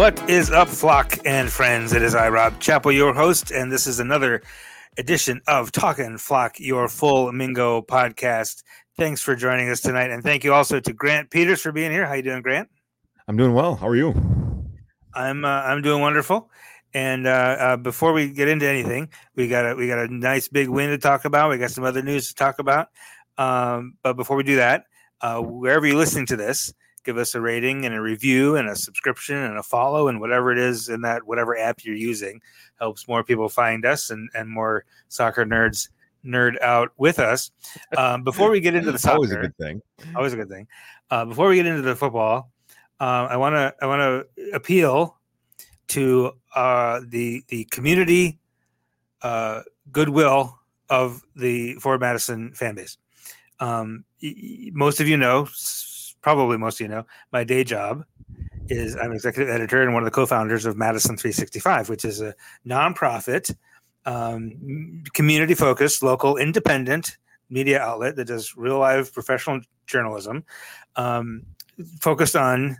What is up, flock and friends? It is I, Rob Chappell, your host, and this is another edition of Talking Flock, your full Mingo podcast. Thanks for joining us tonight, and thank you also to Grant Pieters for being here. How you doing, Grant? I'm doing well. How are you? I'm uh, I'm doing wonderful. And uh, uh, before we get into anything, we got a we got a nice big win to talk about. We got some other news to talk about. Um, but before we do that, uh, wherever you're listening to this, give us a rating and a review and a subscription and a follow and whatever it is in that whatever app you're using helps more people find us and and more soccer nerds nerd out with us. Um, before we get into the soccer, always a good thing. Always a good thing. Uh, before we get into the football, uh, I want to I want to appeal to uh, the the community uh, goodwill of the Forward Madison fan base. Um, most of you know probably most of you know, my day job is I'm executive editor and one of the co-founders of Madison 365, which is a nonprofit, um, community-focused, local, independent media outlet that does real live professional journalism, um, focused on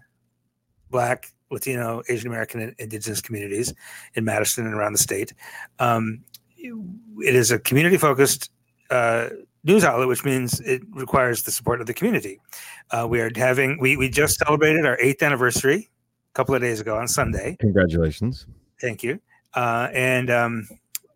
Black, Latino, Asian American, and Indigenous communities in Madison and around the state. Um, it is a community-focused uh, news outlet, which means it requires the support of the community. Uh, we are having we we just celebrated our eighth anniversary a couple of days ago on Sunday. Congratulations! Thank you. Uh, and um,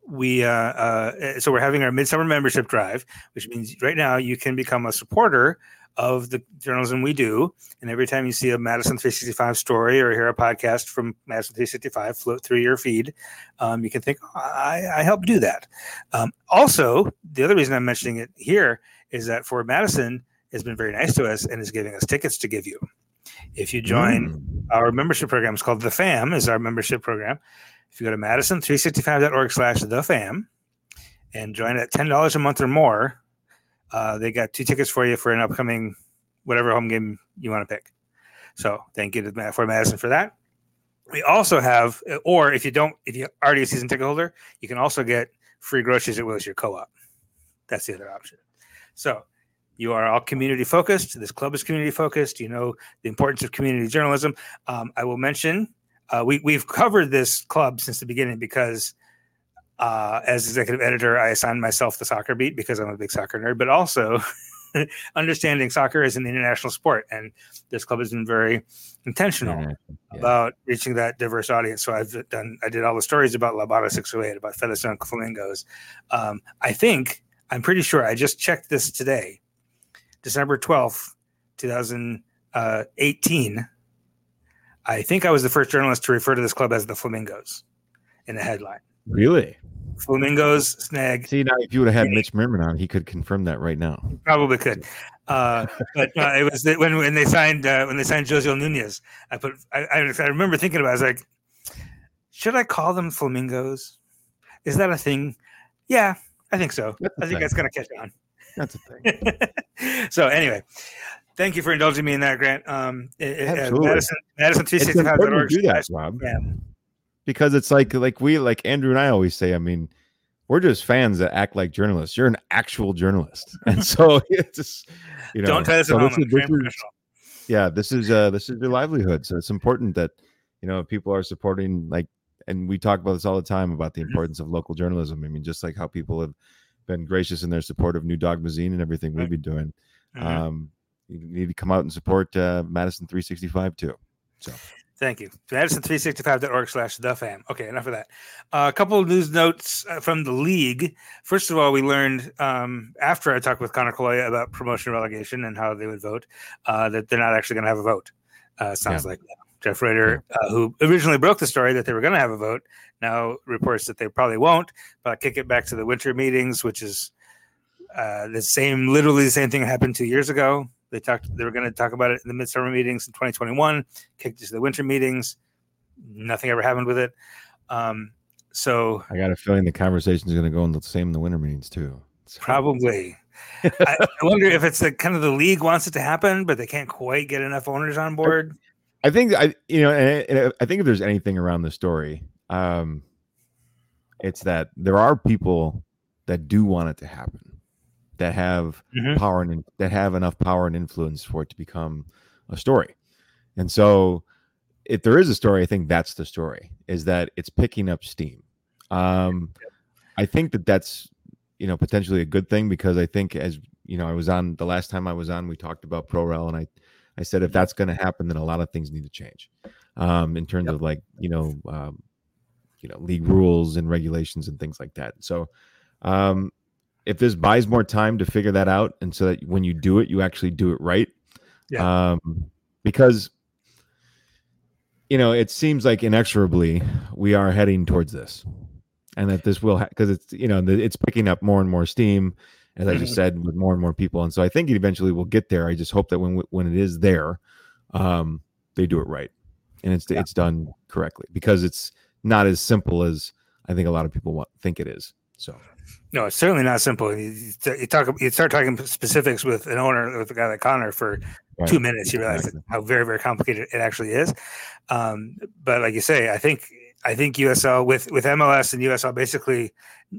we uh, uh so we're having our midsummer membership drive, which means right now you can become a supporter of the journalism we do. And every time you see a Madison 365 story or hear a podcast from Madison 365 float through your feed, um, you can think, oh, I, I helped do that. Um, also, the other reason I'm mentioning it here is that Forward Madison has been very nice to us and is giving us tickets to give you. If you join mm. our membership program, it's called The FAM, is our membership program. If you go to madison365.org slash the FAM and join at $10 a month or more, uh, they got two tickets for you for an upcoming whatever home game you want to pick. So thank you to Forward Madison for that. We also have, or if you don't, if you already a season ticket holder, you can also get free groceries at Will's Your Co-op. That's the other option. So you are all community focused. This club is community focused. You know the importance of community journalism. Um, I will mention uh, we we've covered this club since the beginning because uh, as executive editor, I assigned myself the soccer beat because I'm a big soccer nerd, but also understanding soccer is an international sport. And this club has been very intentional yeah. about reaching that diverse audience. So I've done, I did all the stories about La Bota 608, about Featherstone Flamingos. Um, I think, I'm pretty sure I just checked this today, December 12th, 2018. I think I was the first journalist to refer to this club as the Flamingos in the headline. Really? Flamingos snag. See now, if you would have had Mitch Merman on, he could confirm that right now. Probably could. Uh, but uh, it was the, when when they signed uh, when they signed José Nunez. I put I, I, I remember thinking about. It, I was like, should I call them flamingos? Is that a thing? Yeah, I think so. I think thing. that's gonna catch on. That's a thing. so anyway, thank you for indulging me in that, Grant. Um, Absolutely. Madison, Madison 365.org. Do that, Rob. Yeah because it's like like we like Andrew and I always say. I mean, we're just fans that act like journalists. You're an actual journalist, and so it's just you know. Don't tell us so this is, this is, yeah, this is uh this is your livelihood, so it's important that you know people are supporting like, and we talk about this all the time about the mm-hmm. importance of local journalism. I mean, just like how people have been gracious in their support of New Dogma Zine and everything we've been doing. Mm-hmm. Um, you need to come out and support uh, Madison 365 too. So Thank you. Madison365.org slash the fam. Okay, enough of that. Uh, a couple of news notes uh, from the league. First of all, we learned um, after I talked with Connor Caloia about promotion relegation and how they would vote uh, that they're not actually going to have a vote. Uh, sounds yeah. like Jeff Rueter, uh, who originally broke the story that they were going to have a vote, now reports that they probably won't. But kick it back to the winter meetings, which is uh, the same, literally the same thing happened two years ago. They talked. They were going to talk about it in the midsummer meetings in 2021. Kicked it to the winter meetings. Nothing ever happened with it. Um, so I got a feeling the conversation is going to go in the same in the winter meetings too. So. Probably. I, I, wonder if it's the kind of the league wants it to happen, but they can't quite get enough owners on board. I think I, you know, and, and I think if there's anything around the story, um, it's that there are people that do want it to happen that have mm-hmm. power and that have enough power and influence for it to become a story. And so if there is a story, I think that's the story. Is that it's picking up steam. Um, I think that that's you know potentially a good thing because I think as you know I was on the last time I was on, we talked about ProRel, and I I said if that's going to happen, then a lot of things need to change um, in terms yep. of like you know um, you know league rules and regulations and things like that. So um, if this buys more time to figure that out, and so that when you do it, you actually do it right. Yeah. Um, because you know it seems like inexorably we are heading towards this, and that this will because ha- it's you know it's picking up more and more steam, as I just mm-hmm. said, with more and more people, and so I think it eventually will get there. I just hope that when when it is there, um, they do it right, and it's yeah. it's done correctly because it's not as simple as I think a lot of people want, think it is. So. No, it's certainly not simple. You, you, talk, you start talking specifics with an owner, with a guy like Connor, for right. two minutes, you realize exactly. how very, very complicated it actually is. Um, but like you say, I think, I think USL with with MLS and USL basically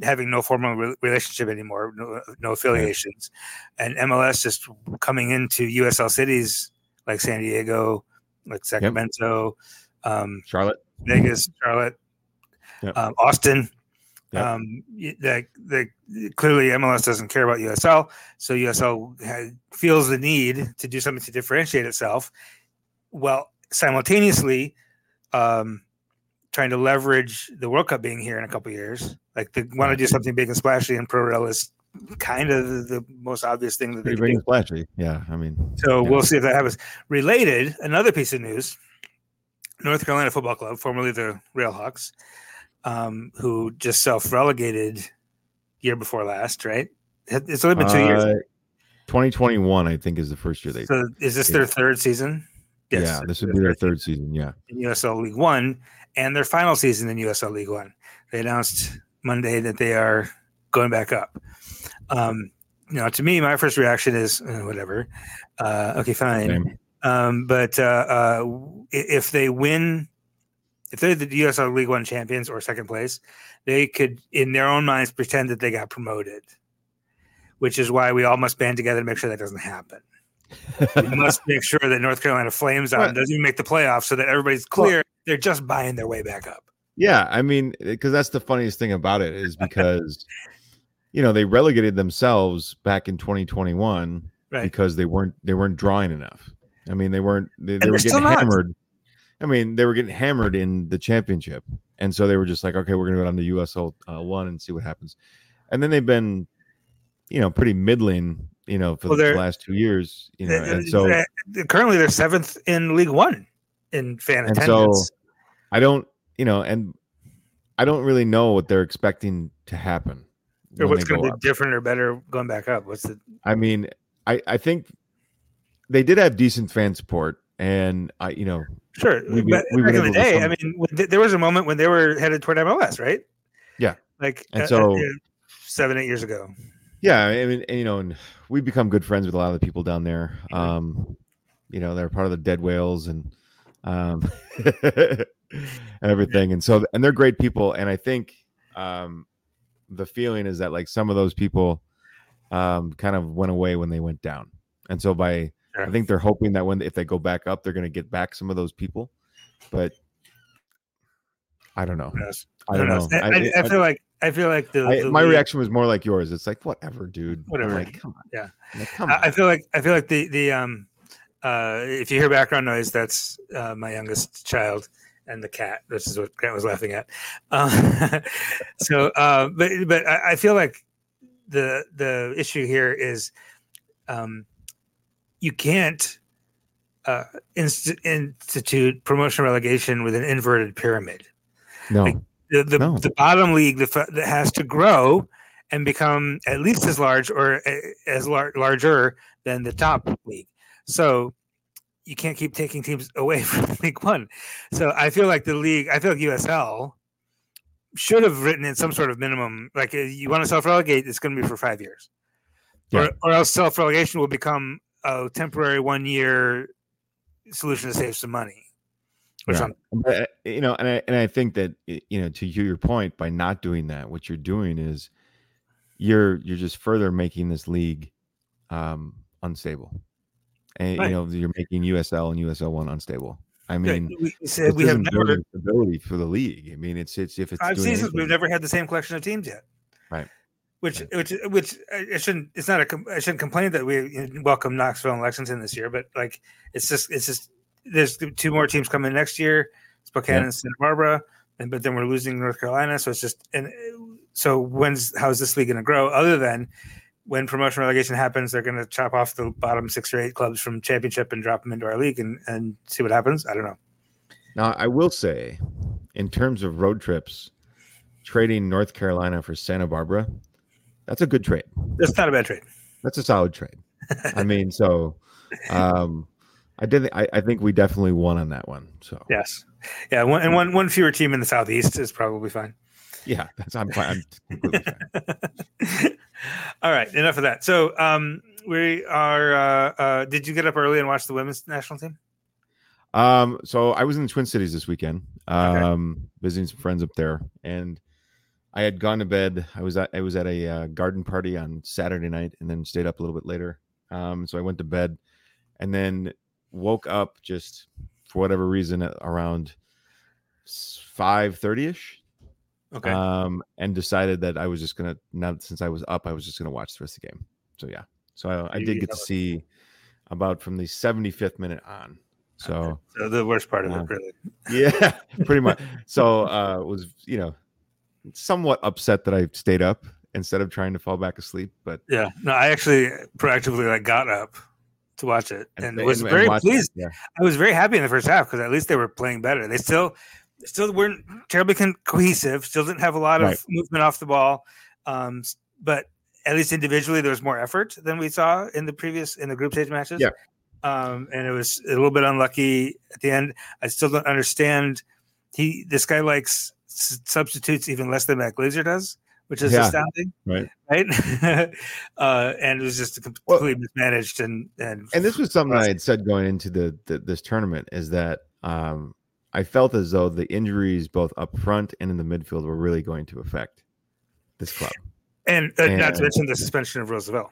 having no formal re- relationship anymore, no, no affiliations, right. and MLS just coming into USL cities like San Diego, like Sacramento, yep. um, Charlotte, Vegas, Charlotte, yep. um, Austin. Yep. Um, that that clearly MLS doesn't care about USL, so USL has, feels the need to do something to differentiate itself. Well, simultaneously, um, trying to leverage the World Cup being here in a couple years, like they want to do something big and splashy, and ProRel is kind of the, the, most obvious thing that Pretty they big and splashy. Yeah, I mean, so yeah. we'll see if that happens. Related, another piece of news: North Carolina Football Club, formerly the Railhawks, um, who just self relegated year before last, right? It's only been two uh, years. 2021, I think, is the first year they. So is this yeah. their third season? Yes, yeah, this would be their third season. Yeah, in USL League One, and their final season in USL League One. They announced Monday that they are going back up. Um, you know, to me, my first reaction is uh, whatever. Uh, okay, fine. Um, but uh, uh, if they win if they're the USL League One champions or second place, they could, in their own minds, pretend that they got promoted, which is why we all must band together to make sure that doesn't happen. we must make sure that North Carolina flames out and doesn't even make the playoffs so that everybody's clear well, they're just buying their way back up. Yeah, I mean, because that's the funniest thing about it is because you know they relegated themselves back in 2021 right. because they weren't they weren't drawing enough. I mean, they weren't they, they were getting hammered. I mean, they were getting hammered in the championship, and so they were just like, okay, we're gonna go down to USL uh, one and see what happens. And then they've been, you know, pretty middling, you know, for well, the last two years, you know. And so currently they're seventh in League One in fan and attendance. So I don't, you know, and I don't really know what they're expecting to happen. Or what's going to be different or better going back up? What's the? I mean, I I think they did have decent fan support, and I, you know, Sure, we, but we back in the day, I mean, there was a moment when they were headed toward MLS, right? Yeah, like and uh, so uh, seven, eight years ago. Yeah, I mean, and, you know, and we've become good friends with a lot of the people down there. Um, you know, they're part of the Dead Whales and um, and everything, and so and they're great people. And I think um, the feeling is that like some of those people um, kind of went away when they went down, and so by I think they're hoping that when if they go back up, they're going to get back some of those people. But I don't know. Yes. I don't know. I, I, I, feel like I feel like the, the my league, reaction was more like yours. It's like whatever, dude. Whatever. Like, come on. Yeah. Like, come on. I feel like I feel like the the um uh if you hear background noise, that's uh, my youngest child and the cat. This is what Grant was laughing at. Uh, so, uh, but but I, I feel like the the issue here is um you can't uh, inst- institute promotion relegation with an inverted pyramid. No, like the the, no. the bottom league that, that has to grow and become at least as large or as lar- larger than the top league. So you can't keep taking teams away from League One. So I feel like the league, I feel like USL should have written in some sort of minimum. Like uh, you want to self relegate, it's going to be for five years, yeah. or, or else self relegation will become a temporary one year solution to save some money or yeah. something. But, uh, you know, and I and I think that you know to your point, by not doing that, what you're doing is you're you're just further making this league um unstable. And right. you know, you're making USL and USL one unstable. I mean, we, we, said we have never stability for the league. I mean, it's it's if it's five seasons we've never had the same collection of teams yet. Right. Which, which, which I shouldn't. It's not a. I shouldn't complain that we welcome Knoxville and Lexington this year, but like, it's just, it's just. There's two more teams coming next year, Spokane Yeah. and Santa Barbara, and but then we're losing North Carolina, so it's just. And so when's how's this league going to grow? Other than when promotion relegation happens, they're going to chop off the bottom six or eight clubs from championship and drop them into our league and and see what happens. I don't know. Now, I will say, in terms of road trips, trading North Carolina for Santa Barbara, that's a good trade. That's not a bad trade. That's a solid trade. I mean, so um, I did. I, I think we definitely won on that one. So Yes. Yeah, one, and one one fewer team in the southeast is probably fine. yeah, that's I'm fine. I'm fine. All right, enough of that. So, um, we are. Uh, uh, did you get up early and watch the women's national team? Um, so I was in the Twin Cities this weekend, Okay. um, visiting some friends up there, and I had gone to bed. I was at I was at a uh, garden party on Saturday night, and then stayed up a little bit later. Um, so I went to bed, and then woke up just for whatever reason at around five thirty ish. Okay. Um, and decided that I was just gonna now since I was up, I was just gonna watch the rest of the game. So yeah, so I, I did get to see about from the seventy fifth minute on. So. so the worst part of uh, it, really. Yeah, pretty much. So uh was you know somewhat upset that I stayed up instead of trying to fall back asleep, but Yeah. No, I actually proactively like got up to watch it and, was and very it, pleased. Yeah. I was very happy in the first half because at least they were playing better. They still, still weren't terribly con- cohesive. Still didn't have a lot of Right. movement off the ball, um, but at least individually there was more effort than we saw in the previous in the group stage matches. Yeah. Um, and it was a little bit unlucky at the end. I still don't understand. He this guy likes substitutes even less than Matt Glazer does, which is Yeah. astounding, Right. right? uh, and it was just completely mismanaged and and And this was something I had said going into the, the this tournament is that um I felt as though the injuries both up front and in the midfield were really going to affect this club. and, uh, not to mention the suspension of Rose Lavelle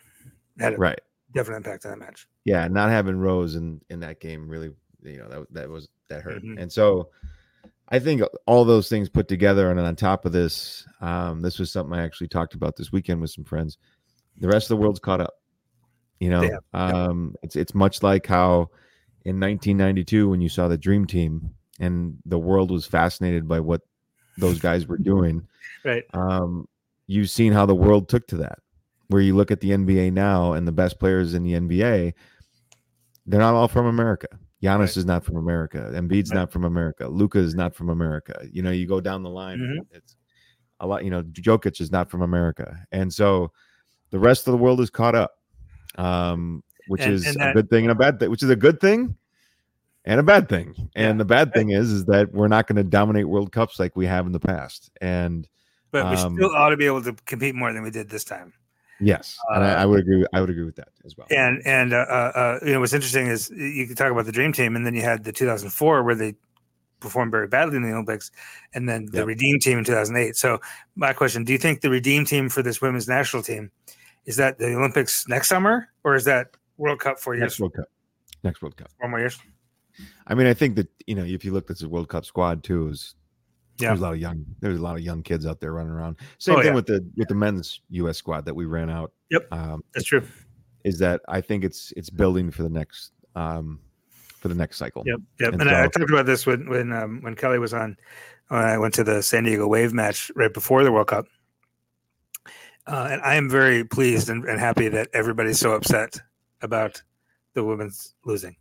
had a Right. definite impact on that match. yeah, not having Rose in in that game really, you know, that that was that hurt. Mhm. And so I think all those things put together, and on top of this, um, this was something I actually talked about this weekend with some friends. The rest of the world's caught up. You know, yeah. um, it's it's much like how in 1992 when you saw the Dream Team and the world was fascinated by what those guys were doing. Right. Um, you've seen how the world took to that. Where you look at the NBA now and the best players in the NBA, they're not all from America. Giannis Right. is not from America. Embiid's Right. not from America. Luka is not from America. You know, you go down the line, Mhm. it's a lot. You know, Jokic is not from America, and so the rest of the world is caught up, um, which And- is and a good thing and a bad thing. Which is a good thing and a bad thing. And Yeah. the bad thing is, is that we're not going to dominate World Cups like we have in the past. And But we Um, still ought to be able to compete more than we did this time. Yes, and I, I would agree. I would agree with that as well. And and uh, uh, uh, you know what's interesting is you can talk about the Dream Team, and then you had the 2004 where they performed very badly in the Olympics, and then the Yep. Redeem Team in 2008. So my question: Do you think the Redeem Team for this women's national team is that the Olympics next summer, or is that World Cup four years, Next World Cup. Next World Cup. four more years? I mean, I think that you know, if you looked at the World Cup squad too, is Yeah. there's a lot of young there's a lot of young kids out there running around. Same Oh, thing yeah. with the with the men's US squad that we ran out. Yep. Um, That's true. is that I think it's it's building for the next um for the next cycle. Yep, yep. And And, I, I talked about this when when um, when Kelly was on. When I went to the San Diego Wave match right before the World Cup, uh, and I am very pleased and, and happy that everybody's so upset about the women's losing.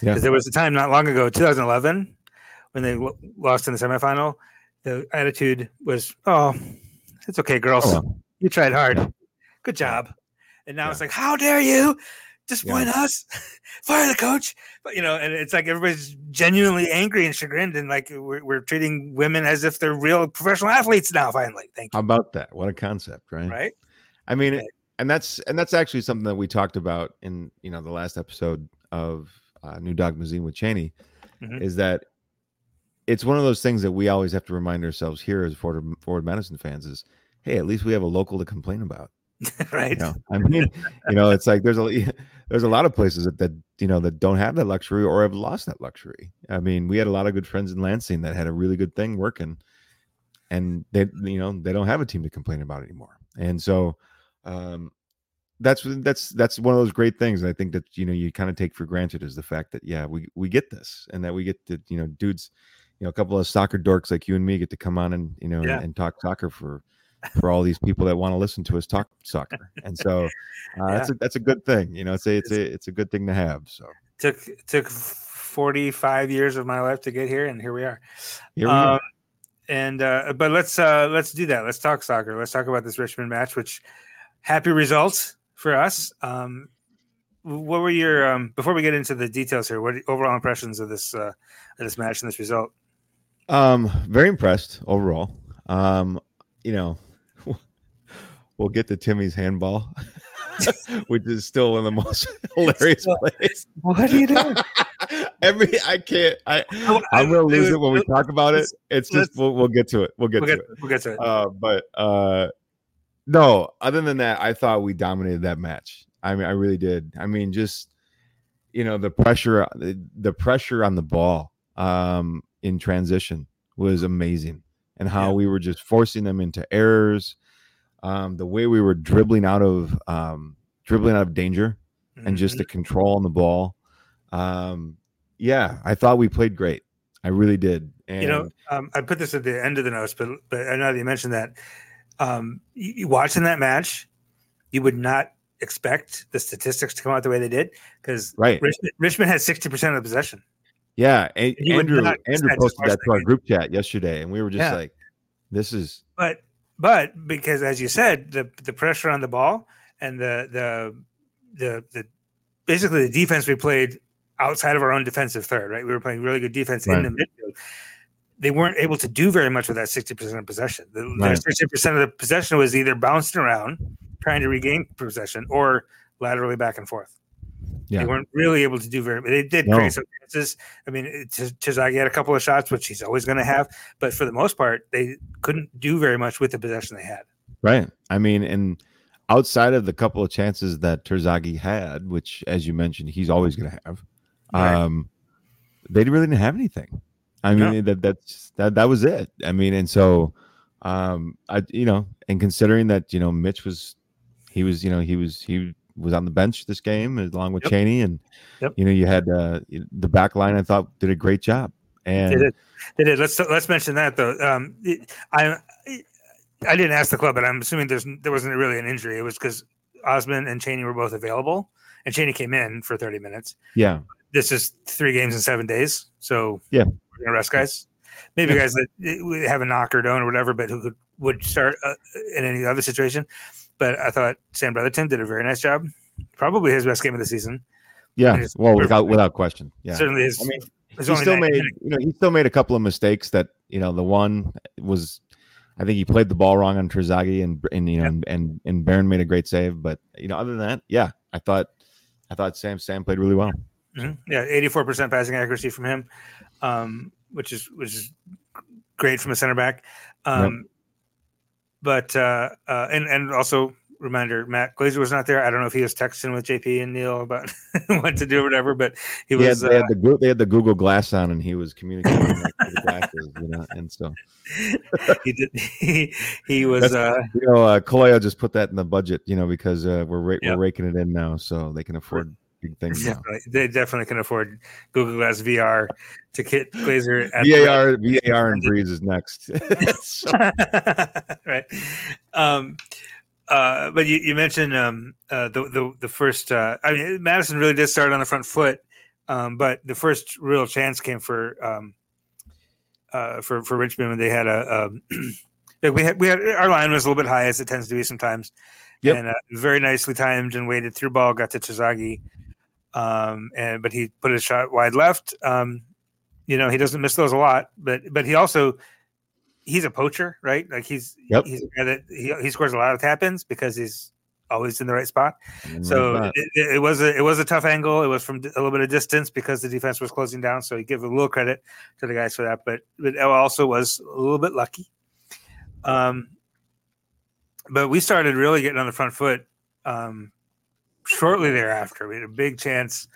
Yeah. Because there was a time not long ago, 2011, when they lo- lost in the semifinal. The attitude was, "Oh, it's okay, girls. Oh, well. You tried hard. Good job." And now it's like, "How dare you disappoint us? Fire the coach!" But you know, and it's like everybody's genuinely angry and chagrined, and like we're, we're treating women as if they're real professional athletes now. Finally, thank you. How about that? What a concept, right? Right? I mean, Right. and that's and that's actually something that we talked about in you know the last episode of uh, New Dogma Zine with Cheney, Mhm. is that it's one of those things that we always have to remind ourselves here as forward forward Madison fans is, hey, at least we have a local to complain about. right? You know, I mean, you know, it's like there's a there's a lot of places that, that you know that don't have that luxury or have lost that luxury. I mean, we had a lot of good friends in Lansing that had a really good thing working, and they you know they don't have a team to complain about anymore. And so, um, that's that's that's one of those great things. I think that you know you kind of take for granted is the fact that yeah we we get this and that we get to you know dudes, you know a couple of soccer dorks like you and me get to come on and you know Yeah. and, and talk soccer for for all these people that want to listen to us talk soccer. And so uh, that's a that's a good thing. You know, it's a it's a it's a good thing to have. So took took 45 years of my life to get here and here we are here we um, are. and uh but let's uh let's do that let's talk soccer let's talk about this richmond match which happy results for us um what were your um before we get into the details here what overall impressions of this uh of this match and this result Um, very impressed overall. Um, you know, we'll get to Timmy's handball, which is still one of the most hilarious Still- plays. what are you doing Every I can't I I'm gonna lose it when we talk about it. It's just we'll, we'll get to it. We'll get we'll to get, it. we'll get to it Uh, but uh, no. Other than that, I thought we dominated that match. I mean, I really did. I mean, just you know, the pressure, the, the pressure on the ball um, in transition was amazing, and how Yeah. we were just forcing them into errors. Um, the way we were dribbling out of um, dribbling out of danger and just the control on the ball. Um, yeah, I thought we played great. I really did. And you know um, i put this at the end of the notes but but i know that you mentioned that um you, you watching that match you would not expect the statistics to come out the way they did because right. richmond, richmond had 60% of the possession Yeah, and would Andrew Andrew posted that to our group chat yesterday, and we were just Yeah. like, "This is but but because as you said the the pressure on the ball and the the the the basically the defense we played outside of our own defensive third right? We were playing really good defense in the midfield. They weren't able to do very much with that 60% of possession. The, Right. 60% of the possession was either bouncing around trying to regain possession or laterally back and forth Yeah. they weren't really able to do very they did No. create some chances i mean it- Ch- Terzaghi had a couple of shots which he's always going to have but for the most part they couldn't do very much with the possession they had right." I mean, and outside of the couple of chances that Terzaghi had, which, as you mentioned, he's always going to have, Right. um, they really didn't have anything. I mean, that that's that that was it. I mean, and so, um, I you know, and considering that you know Mitch was, he was you know he was he was on the bench this game along with Yep. Cheney, and Yep. you know you had uh, the back line. I thought did a great job, and They did. They did. Let's let's mention that though. Um, I I didn't ask the club, but I'm assuming there's there wasn't really an injury. It was because Osmond and Cheney were both available, and Cheney came in for 30 minutes. yeah, This is three games in seven days, so Yeah. we're gonna rest guys. Maybe Yeah. guys that eh, have a knock or don't or whatever, but who could would start uh, in any other situation. But I thought Sam Brotherton did a very nice job. Probably his best game of the season. yeah. It's Well, without without question, yeah. Certainly his. I mean, his he still made minutes. you know he still made a couple of mistakes that you know the one was I think he played the ball wrong on Terzaghi and and you know and, and and Barron made a great save but you know other than that yeah I thought I thought Sam Sam played really well Mhm. Yeah, eighty-four percent passing accuracy from him, um, which is which is great from a center back. Um, But uh, uh, and and also reminder, Matt Glazer was not there. I don't know if he was texting with JP and Neil about what to do or whatever, but he he had, was. they, uh, had the they had the Google Glass on and he was communicating like, through the glasses you know and so he did. He, he was. That's- Uh, you know uh, Caloia just put that in the budget you know because uh, we're ra- Yep. we're raking it in now so they can afford things now. definitely, they definitely can afford Google Glass VR to get Glazer. at the- VAR VAR and Breeze is next right. Um, uh, but you, you mentioned um, uh, the, the the first. Uh, I mean, Madison really did start on the front foot, um, but the first real chance came for um, uh, for for Richmond when they had a. Um, like we had we had our line was a little bit high as it tends to be sometimes, Yep. and uh, very nicely timed and weighted through ball got to Terzaghi, um, and but he put his shot wide left. Um, you know he doesn't miss those a lot, but but he also he's a poacher, right? Like he's Yep. he's a guy that he, he scores a lot of tap ins because he's always in the right spot. And So it, it- was a it was a tough angle. It was from a little bit of distance because the defense was closing down. So you give a little credit to the guys for that, but but it also was a little bit lucky. Um, but we started really getting on the front foot um, shortly thereafter. We had a big chance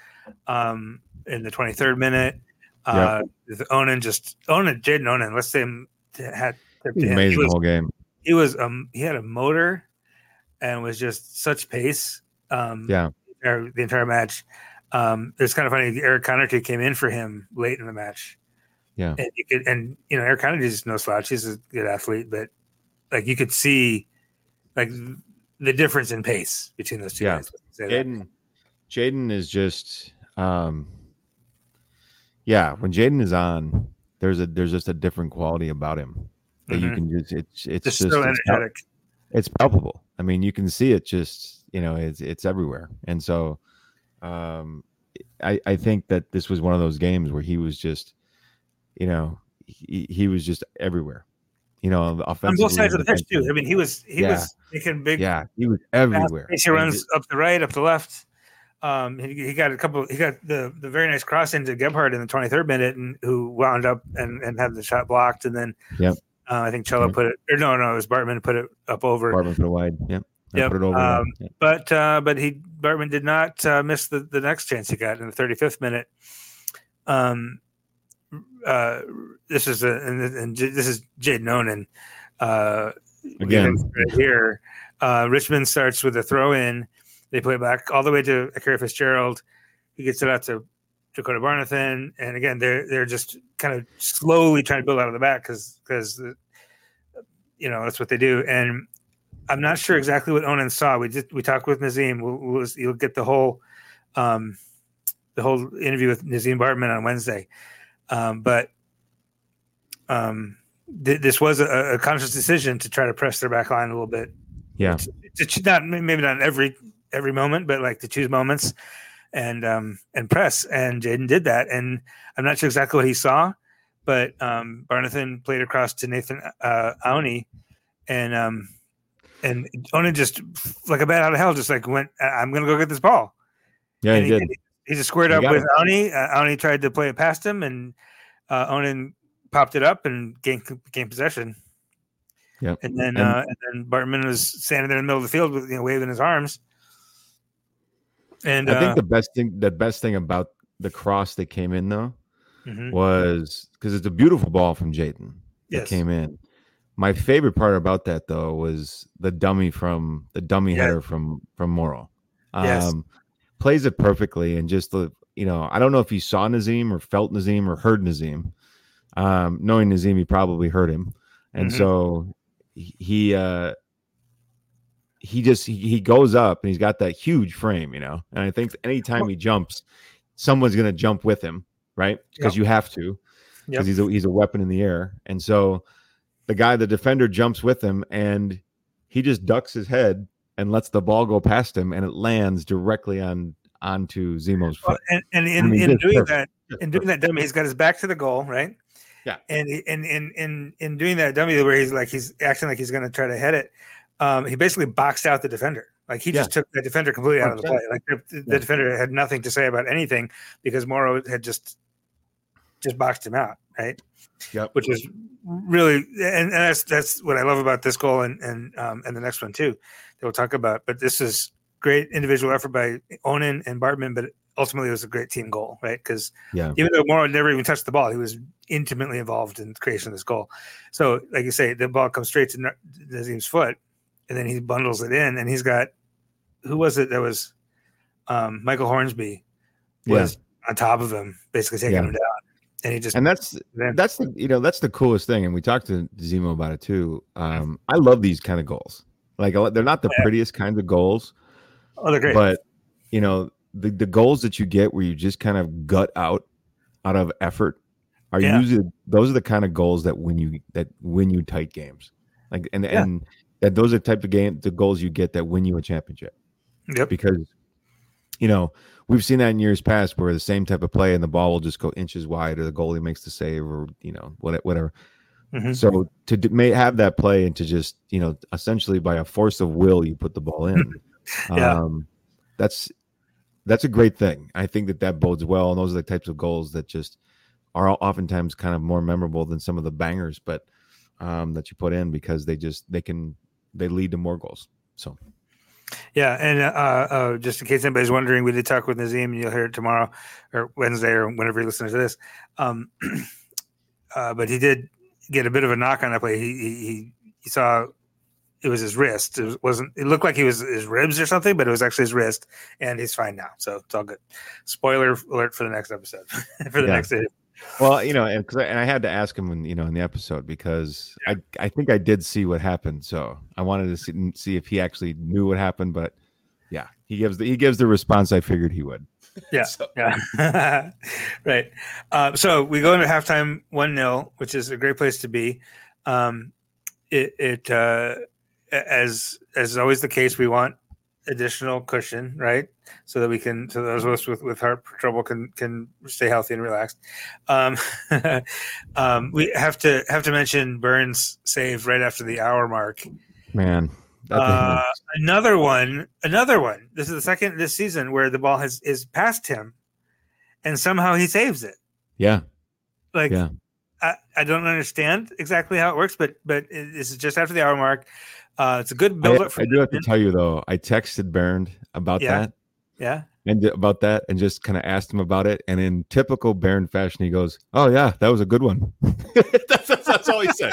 um, in the 23rd minute. Uh, yep. Onan just Onan Jaden Onan. Let's say him had amazing he was, whole game. He was um he had a motor and was just such pace. Um, yeah, the entire match. Um, it's kind of funny. Eric Connerty came in for him late in the match. Yeah, and you could, and you know Eric Connerty is no slouch. He's a good athlete, but like you could see, like the difference in pace between those two yeah. guys. Jaden, Jaden is just, um, yeah. When Jaden is on, there's a there's just a different quality about him that mm-hmm. you can just it's it's just, just so energetic. It's, it's palpable. I mean, you can see it. Just you know, it's it's everywhere. And so, um, I I think that this was one of those games where he was just, you know, he, he was just everywhere you know, on both sides of the pitch too. I mean, he was he yeah. was making big. Yeah, he was everywhere. He runs up the right, up the left. Um, he, he, got a couple. He got the the very nice cross into Gebhard in the 23rd minute, and who wound up and and had the shot blocked, and then yep. Uh, I think Cello yep. put it. Or no, no, it was Bartman put it up over. Bartman put it wide. Yep. Yeah. Put it over. Um, yep. But uh, but he Bartman did not uh, miss the the next chance he got in the 35th minute. Um, uh, this is a and, and this is Jaden Onan. Uh, Again right here, uh, Richmond starts with a throw in. They play back all the way to Akira Fitzgerald. He gets it out to Dakota Barnathan, and again they're they're just kind of slowly trying to build out of the back because because you know that's what they do. And I'm not sure exactly what Onan saw. We just we talked with Nazim. We'll, we'll, you'll get the whole um, the whole interview with Nazim Bartman on Wednesday. Um, but um, th- this was a, a, conscious decision to try to press their back line a little bit. Yeah, to, to, not maybe not every every moment, but like to choose moments and um, and press. And Jaden did that. And I'm not sure exactly what he saw, but um, Barnathan played across to Nathan uh, Auni, and um, and Onan just like a bat out of hell, just like went, I'm gonna go get this ball. Yeah, and he, he did. He just squared up with Oni. Uh, Auni tried to play it past him, and uh, Onan popped it up and gained, gained possession. Yep. And then and, uh, and then Bartman was standing there in the middle of the field with you know waving his arms. And I think uh, the best thing the best thing about the cross that came in though mm-hmm. was because it's a beautiful ball from that yes. came in. My favorite part about that though was the dummy from the dummy yeah. header from from Morrow. Um, yes plays it perfectly and just the you know I don't know if he saw Nazim or felt Nazim or heard Nazim. Um, knowing Nazim, he probably heard him, and mm-hmm. so he uh he just he, he goes up and he's got that huge frame, you know. And I think anytime he jumps, someone's gonna jump with him, right? Because yep. you have to, because yep. he's a he's a weapon in the air, and so the guy, the defender, jumps with him, and he just ducks his head and lets the ball go past him, and it lands directly on onto Zemo's foot. And, and in, I mean, in doing perfect. that, in doing that dummy, he's got his back to the goal, right? Yeah. And in in in in doing that dummy where he's like he's acting like he's going to try to head it, um, he basically boxed out the defender. Like he yeah. just took the defender completely out of the play. Like the, the yeah. defender had nothing to say about anything because Morrow had just just boxed him out, right? Yep. Which is really and, and that's that's what I love about this goal and and um, and the next one too that we'll talk about. But this is great individual effort by Onan and Bartman, but ultimately it was a great team goal, right? Because yeah. even though Morrow never even touched the ball, he was intimately involved in the creation of this goal. So, like you say, the ball comes straight to Nazim's foot, and then he bundles it in, and he's got who was it that was um, Michael Hornsby was yeah. on top of him, basically taking yeah. him down. And he just and that's that's the you know that's the coolest thing, and we talked to Zemo about it too. Um, I love these kind of goals. Like they're not the prettiest kinds of goals. Oh, they're great. But you know, the, the goals that you get where you just kind of gut out out of effort are yeah. usually those are the kind of goals that win you that win you tight games. Like and yeah. and that those are the type of game the goals you get that win you a championship. Yep. Because you know, we've seen that in years past where the same type of play and the ball will just go inches wide or the goalie makes the save or you know, whatever. Mm-hmm. So to may have that play and to just you know essentially by a force of will you put the ball in, yeah. um, that's that's a great thing. I think that that bodes well, and those are the types of goals that just are oftentimes kind of more memorable than some of the bangers, but um, that you put in because they just they can they lead to more goals. So Yeah, and uh, uh, just in case anybody's wondering, we did talk with Nazim, and you'll hear it tomorrow or Wednesday or whenever you listen to this. Um, uh, but he did get a bit of a knock on that play. He he, he saw it was his wrist. It wasn't. It looked like he was his ribs or something, but it was actually his wrist, and he's fine now. So it's all good. Spoiler alert for the next episode for the Yeah. next day. Well, you know, and I, and I had to ask him, when, you know, in the episode because I I think I did see what happened, so I wanted to see, see if he actually knew what happened. But yeah, he gives the he gives the response I figured he would. Yeah. So- Yeah. right. Uh, so we go into halftime 1 0, which is a great place to be. Um, it, it uh, as as is always the case, we want additional cushion, right? So that we can, so those of us with, with heart trouble can can stay healthy and relaxed. Um, um, we have to have to mention Bernd's save right after the hour mark. Man, that thing Uh, another one, another one. This is the second this season where the ball has is past him, and somehow he saves it. yeah, Like Yeah. I, I don't understand exactly how it works, but but it- this is just after the hour mark. Uh, it's a good I, build up for I do have to tell you though, I texted Bernd about Yeah. that yeah. and about that, and just kind of asked him about it. And in typical Bernd fashion, he goes, "Oh yeah, that was a good one." that's, that's, that's all he said.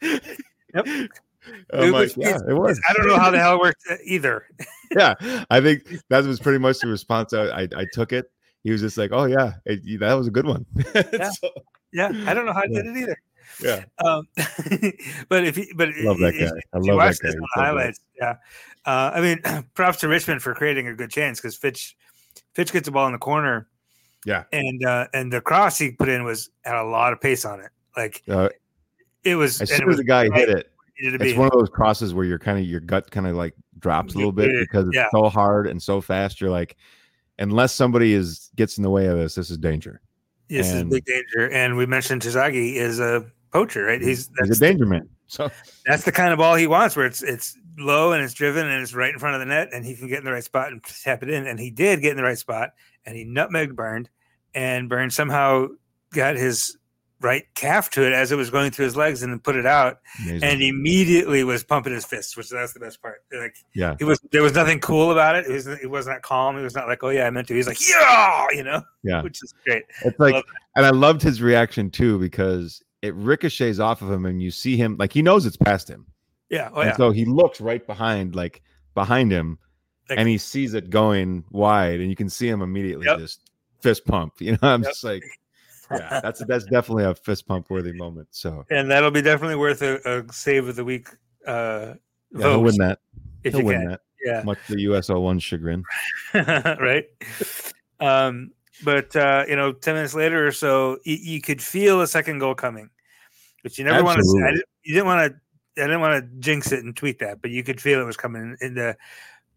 Yep. I'm It like, yeah, it was. I don't know how the hell it worked uh, either. yeah, I think that was pretty much the response. I, I, I took it. He was just like, "Oh yeah, it, that was a good one." Yeah. So, Yeah, I don't know how I Yeah. did it either. yeah. Um, but if you, but love that if- guy. I love that guy. this on He's the so good. highlights, yeah. Uh, I mean, props to Richmond for creating a good chance because Fitch, Fitch gets the ball in the corner, Yeah. and uh, and the cross he put in was had a lot of pace on it. Like Uh, it was, as and soon it was as the guy right hit it, it's be. one of those crosses where you're kind of your gut kind of like drops a little bit because it's yeah. so hard and so fast. You're like, unless somebody is gets in the way of this, this is danger. This is big danger, and we mentioned Terzaghi is a poacher, right? He's He's a danger man. So that's the kind of ball he wants, where it's it's low and it's driven and it's right in front of the net, and he can get in the right spot and tap it in. And he did get in the right spot, and he nutmegged Bernd, and Bernd somehow got his right calf to it as it was going through his legs and then put it out, amazing. and immediately was pumping his fists, which that's the best part. Like yeah, he was, there was nothing cool about it. It was, it was not calm. He was not like, oh yeah, I meant to. He's like, yeah, you know, yeah. which is great. It's like, Love and I loved his reaction too because it ricochets off of him, and you see him like he knows it's past him, Yeah. Oh and yeah. so he looks right behind, like behind him, Like- and he sees it going wide, and you can see him immediately Yep. just fist pump. You know, I'm Yep. just like, yeah, that's that's definitely a fist pump worthy moment. So and that'll be definitely worth a, a save of the week. Uh, yeah, he'll win that. if He'll you win can. that. Yeah. Much the USL one chagrin. right. Um, but uh, you know, ten minutes later or so, you, you could feel a second goal coming, but you never want to. Didn't, you didn't want to. I didn't want to jinx it and tweet that, but you could feel it was coming. In the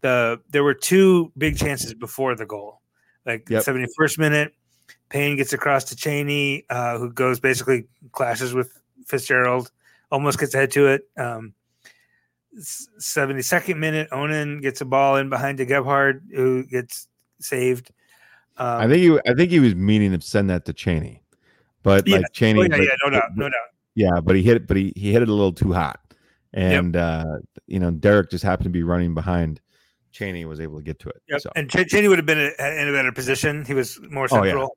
the there were two big chances before the goal, like Yep. seventy first minute. Payne gets across to Cheney, uh, who goes basically clashes with Fitzgerald, almost gets ahead to it. Um, seventy second minute, Onan gets a ball in behind to Gebhard, who gets saved. Um, I think he, I think he was meaning to send that to Cheney, but Yeah. like Cheney, oh, yeah, but- yeah, no doubt, no doubt. yeah, but he hit it, but he, he hit it a little too hot, and uh, you know Derek just happened to be running behind. Cheney was able to get to it. Yep. So And Ch- Cheney would have been in a better position. He was more Oh, yeah. central.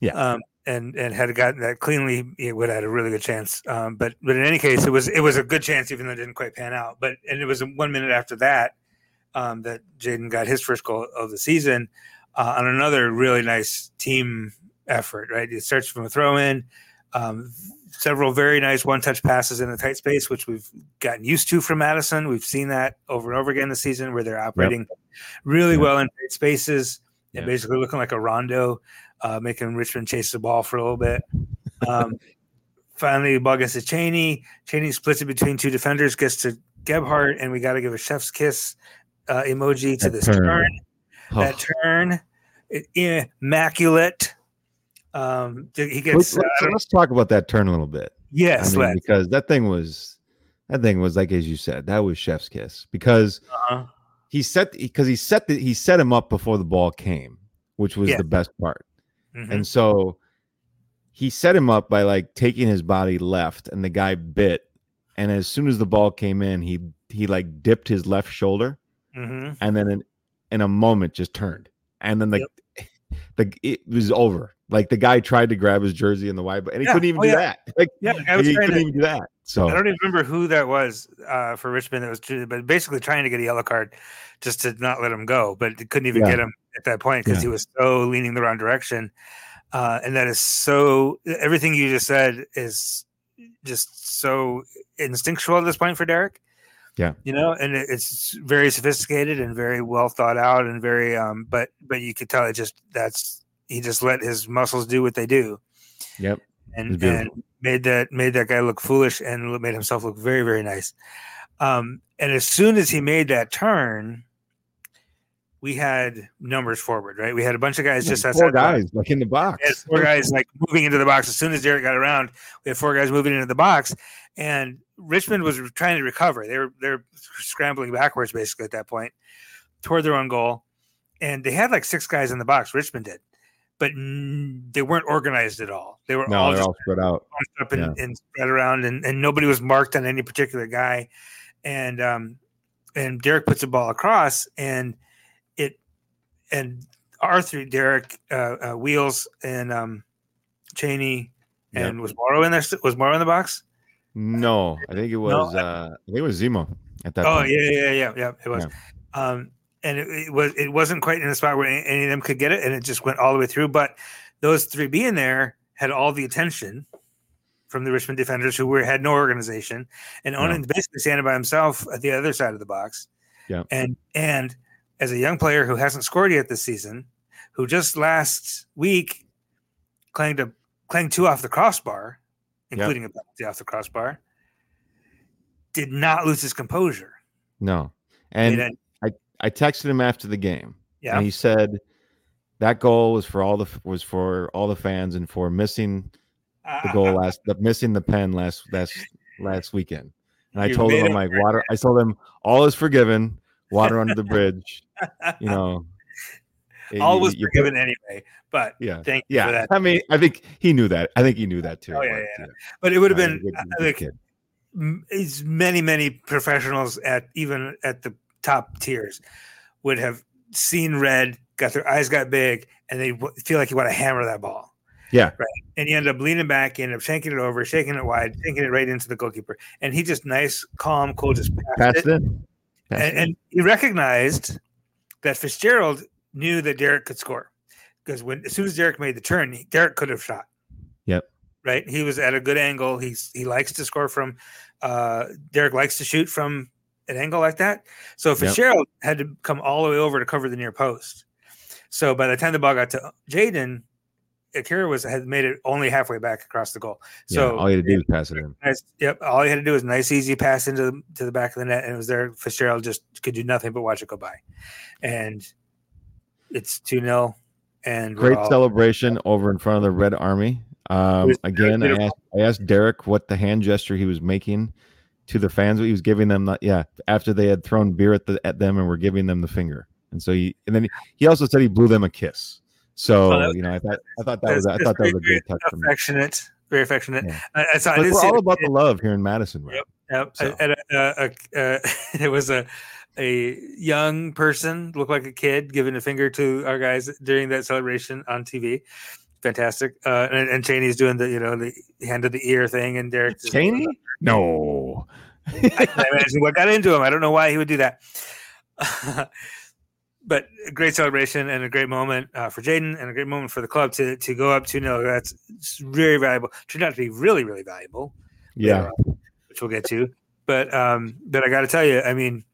Yeah. Um, and and had gotten that cleanly, he would have had a really good chance. Um, but but in any case, it was it was a good chance, even though it didn't quite pan out. But and it was one minute after that um, that Jaden got his first goal of the season uh, on another really nice team effort. Right, it starts from a throw in. Um, several very nice one touch passes in a tight space, which we've gotten used to from Madison. We've seen that over and over again this season where they're operating really Yep. well in tight spaces and basically looking like a rondo, uh, making Richmond chase the ball for a little bit. Um, finally, the ball gets to Cheney. Cheney splits it between two defenders, gets to Gebhard, and we got to give a chef's kiss uh, emoji to That this turn. turn. Oh, That turn, i- immaculate. Um, he gets let's, uh, let's, talk about that turn a little bit. yes, I mean, because that thing was that thing was like as you said, that was chef's kiss because Uh-huh. he set because he set the, he set him up before the ball came, which was Yeah. the best part. Mhm. And so he set him up by like taking his body left, and the guy bit and as soon as the ball came in, he he like dipped his left shoulder, hmm and then in, in a moment just turned, and then the the it was over. Like the guy tried to grab his jersey in the white, and he Yeah. couldn't even Oh, do yeah. that. Like Yeah, I was he couldn't to, even do that. So I don't even remember who that was uh, for Richmond. That was, but basically trying to get a yellow card just to not let him go, but it couldn't even Yeah. get him at that point because he was so leaning the wrong direction. Uh, and that is so. Everything you just said is just so instinctual at this point for Derek. Yeah. you know, and it's very sophisticated and very well thought out and very. Um, but but you could tell it just that's he just let his muscles do what they do Yep. and, and made that made that guy look foolish and made himself look very very nice. Um, and as soon as he made that turn, we had numbers forward. Right, we had a bunch of guys just four outside the guys like in the box. Four guys like moving into the box as soon as Derek got around. We had four guys moving into the box, and Richmond was trying to recover. They were they're scrambling backwards basically at that point toward their own goal, and they had like six guys in the box. Richmond did, but n- they weren't organized at all. They were No, all just all spread out. up and, and spread around, and, and nobody was marked on any particular guy. And um, and Derek puts the ball across, and and Arthur, Derek, uh, uh, Wheels, and um, Cheney, Yep. and was Morrow in there? Was Morrow in the box? No, I think it was. uh I think it was Zemo at that. Oh point. yeah, yeah, yeah, yeah. It was. Um, and it, it was it wasn't quite in a spot where any, any of them could get it, and it just went all the way through. But those three being there had all the attention from the Richmond defenders who were had no organization, and Onan basically standing by himself at the other side of the box. Yeah. And and as a young player who hasn't scored yet this season, who just last week clanged a clanged two off the crossbar, including a penalty off the crossbar, did not lose his composure. No, and a- I texted him after the game. yeah. And he said that goal was for all the was for all the fans and for missing the goal last the missing the pen last last last weekend. And I You told him I'm like water. I told him all is forgiven. Water under the bridge. You know, it- all you- forgiven anyway. But Yeah, thank you for yeah. that. I mean, I think he knew that. I think he knew that too. Oh, yeah, but, yeah. But it would have been he's a good- uh, he's a good like it's many many professionals at even at the top tiers would have seen red, got their eyes got big, and they feel like you want to hammer that ball. Yeah. Right. And you end up leaning back, you end up shanking it over, shaking it wide, shaking it right into the goalkeeper. And he just nice, calm, cool, just passed, Passed it. in. And, and he recognized that Fitzgerald knew that Derek could score because when as soon as Derek made the turn, Derek could have shot. Yep. Right. He was at a good angle. He's he likes to score from. Uh, Derek likes to shoot from an angle like that. So Yep. Fitzgerald had to come all the way over to cover the near post. So by the time the ball got to Jaden, Akira was had made it only halfway back across the goal. Yeah, So all you had to do was pass it in. Nice. Yep. All he had to do was nice, easy pass into the, to the back of the net, and it was there. Fitzgerald just could do nothing but watch it go by, and it's two 0 and Great all- celebration over in front of the Red Army. Um, again, I asked, I asked Derek what the hand gesture he was making to the fans. What he was giving them, the, yeah, after they had thrown beer at the at them and were giving them the finger. And so he, and then he also said he blew them a kiss. So Oh, you know, I thought, I thought that was, I thought that was a great touch affectionate, very affectionate. Yeah. I, I saw. I we're all it- about the love here in Madison. Right? Yep. Yep. So. And, uh, uh, uh, it was a a young person, looked like a kid, giving a finger to our guys during that celebration on TV. Fantastic. Uh, and, and Cheney's doing the you know the hand of the ear thing, and Derek Cheney? No. I can imagine what got into him. I don't know why he would do that. but a great celebration and a great moment uh, for Jaden and a great moment for the club to to go up 2 0. That's very valuable. Turned out to be really, really valuable. Yeah. Which we'll get to. But um, but I got to tell you, I mean,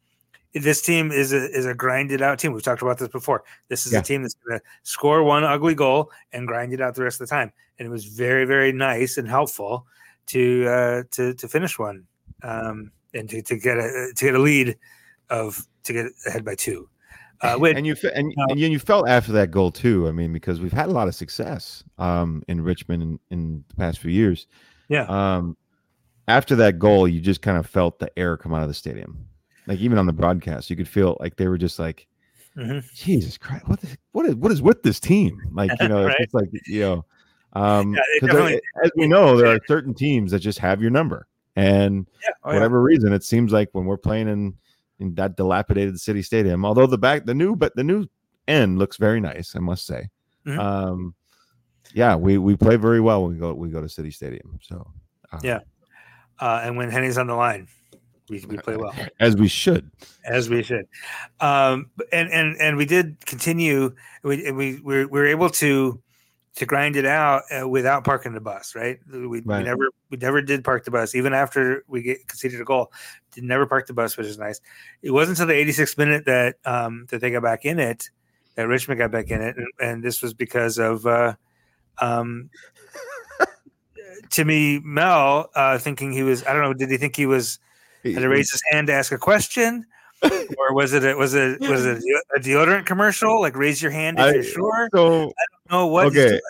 this team is a is a grinded out team. We've talked about this before. This is Yeah. a team that's going to score one ugly goal and grind it out the rest of the time. And it was very very nice and helpful to uh, to to finish one um, and to, to get a to get a lead of to get ahead by two. Uh, which, and you and, Uh, and you felt after that goal too. I mean, because we've had a lot of success um, in Richmond in, in the past few years. Yeah. Um, after that goal, you just kind of felt the air come out of the stadium. Like even on the broadcast, you could feel like they were just like, Mhm. Jesus Christ, what is what is what is with this team? Like you know, Right. it's just like you know, um, Yeah, there- as we know, there are certain teams that just have your number, And Yeah, oh, yeah. whatever reason, it seems like when we're playing in in that dilapidated city stadium, although the back the new but the new end looks very nice, I must say. Mhm. Um, yeah, we we play very well when we go we go to City Stadium. So uh, Yeah. Uh, and when Henny's on the line, we, we play well. as we should. as we should. Um, and and and we did continue. We and we we were able to to grind it out uh, without parking the bus. Right? We, we never we never did park the bus, even after we get conceded a goal. Did never park the bus, which is nice. It wasn't until the 86th minute that um, that they got back in it, that Richmond got back in it, and, and this was because of. Uh, um, Timmy Mehl uh, thinking he was I don't know did he think he was had to raise his hand to ask a question, or was it a, was it was it a deodorant commercial? Like raise your hand if I- you're sure. So No, what? okay.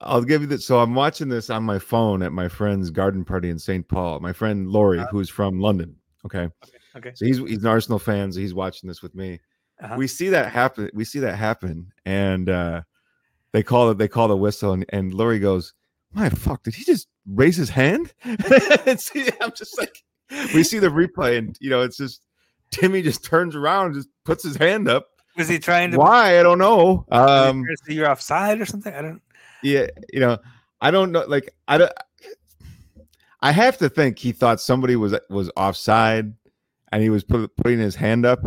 I'll give you that. So I'm watching this on my phone at my friend's garden party in St. Paul. My friend Laurie, Uh-huh. who's from London. Okay. Okay. So he's he's an Arsenal fan, so he's watching this with me. Uh-huh. We see that happen. We see that happen, and uh they call it. They call the whistle, and, and Laurie goes, "My fuck! Did he just raise his hand?" and see, I'm just like, we see the replay, and you know, it's just Timmy just turns around, just puts his hand up. Was he trying to? Why? I don't know. Um, trying to say you're offside or something. I don't. yeah you know i don't know like i don't i have to think he thought somebody was was offside and he was put, putting his hand up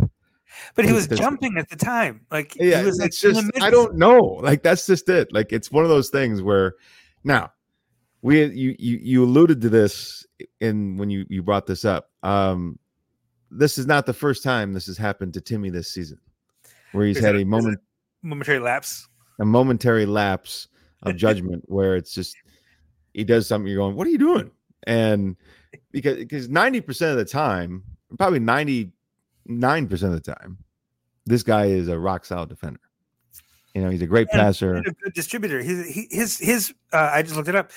But he was jumping at the time. Like yeah he was like it's just i don't know like that's just it like it's one of those things where now we you you, you alluded to this in when you you brought this up um this is not the first time this has happened to timmy this season where he's Is had a is moment momentary lapse. a momentary lapse of judgment where it's just he does something you're going what are you doing and because because 90% of the time probably 99% of the time this guy is a rock solid defender you know he's a great And- passer a good distributor. His his his. Uh, I just looked it up.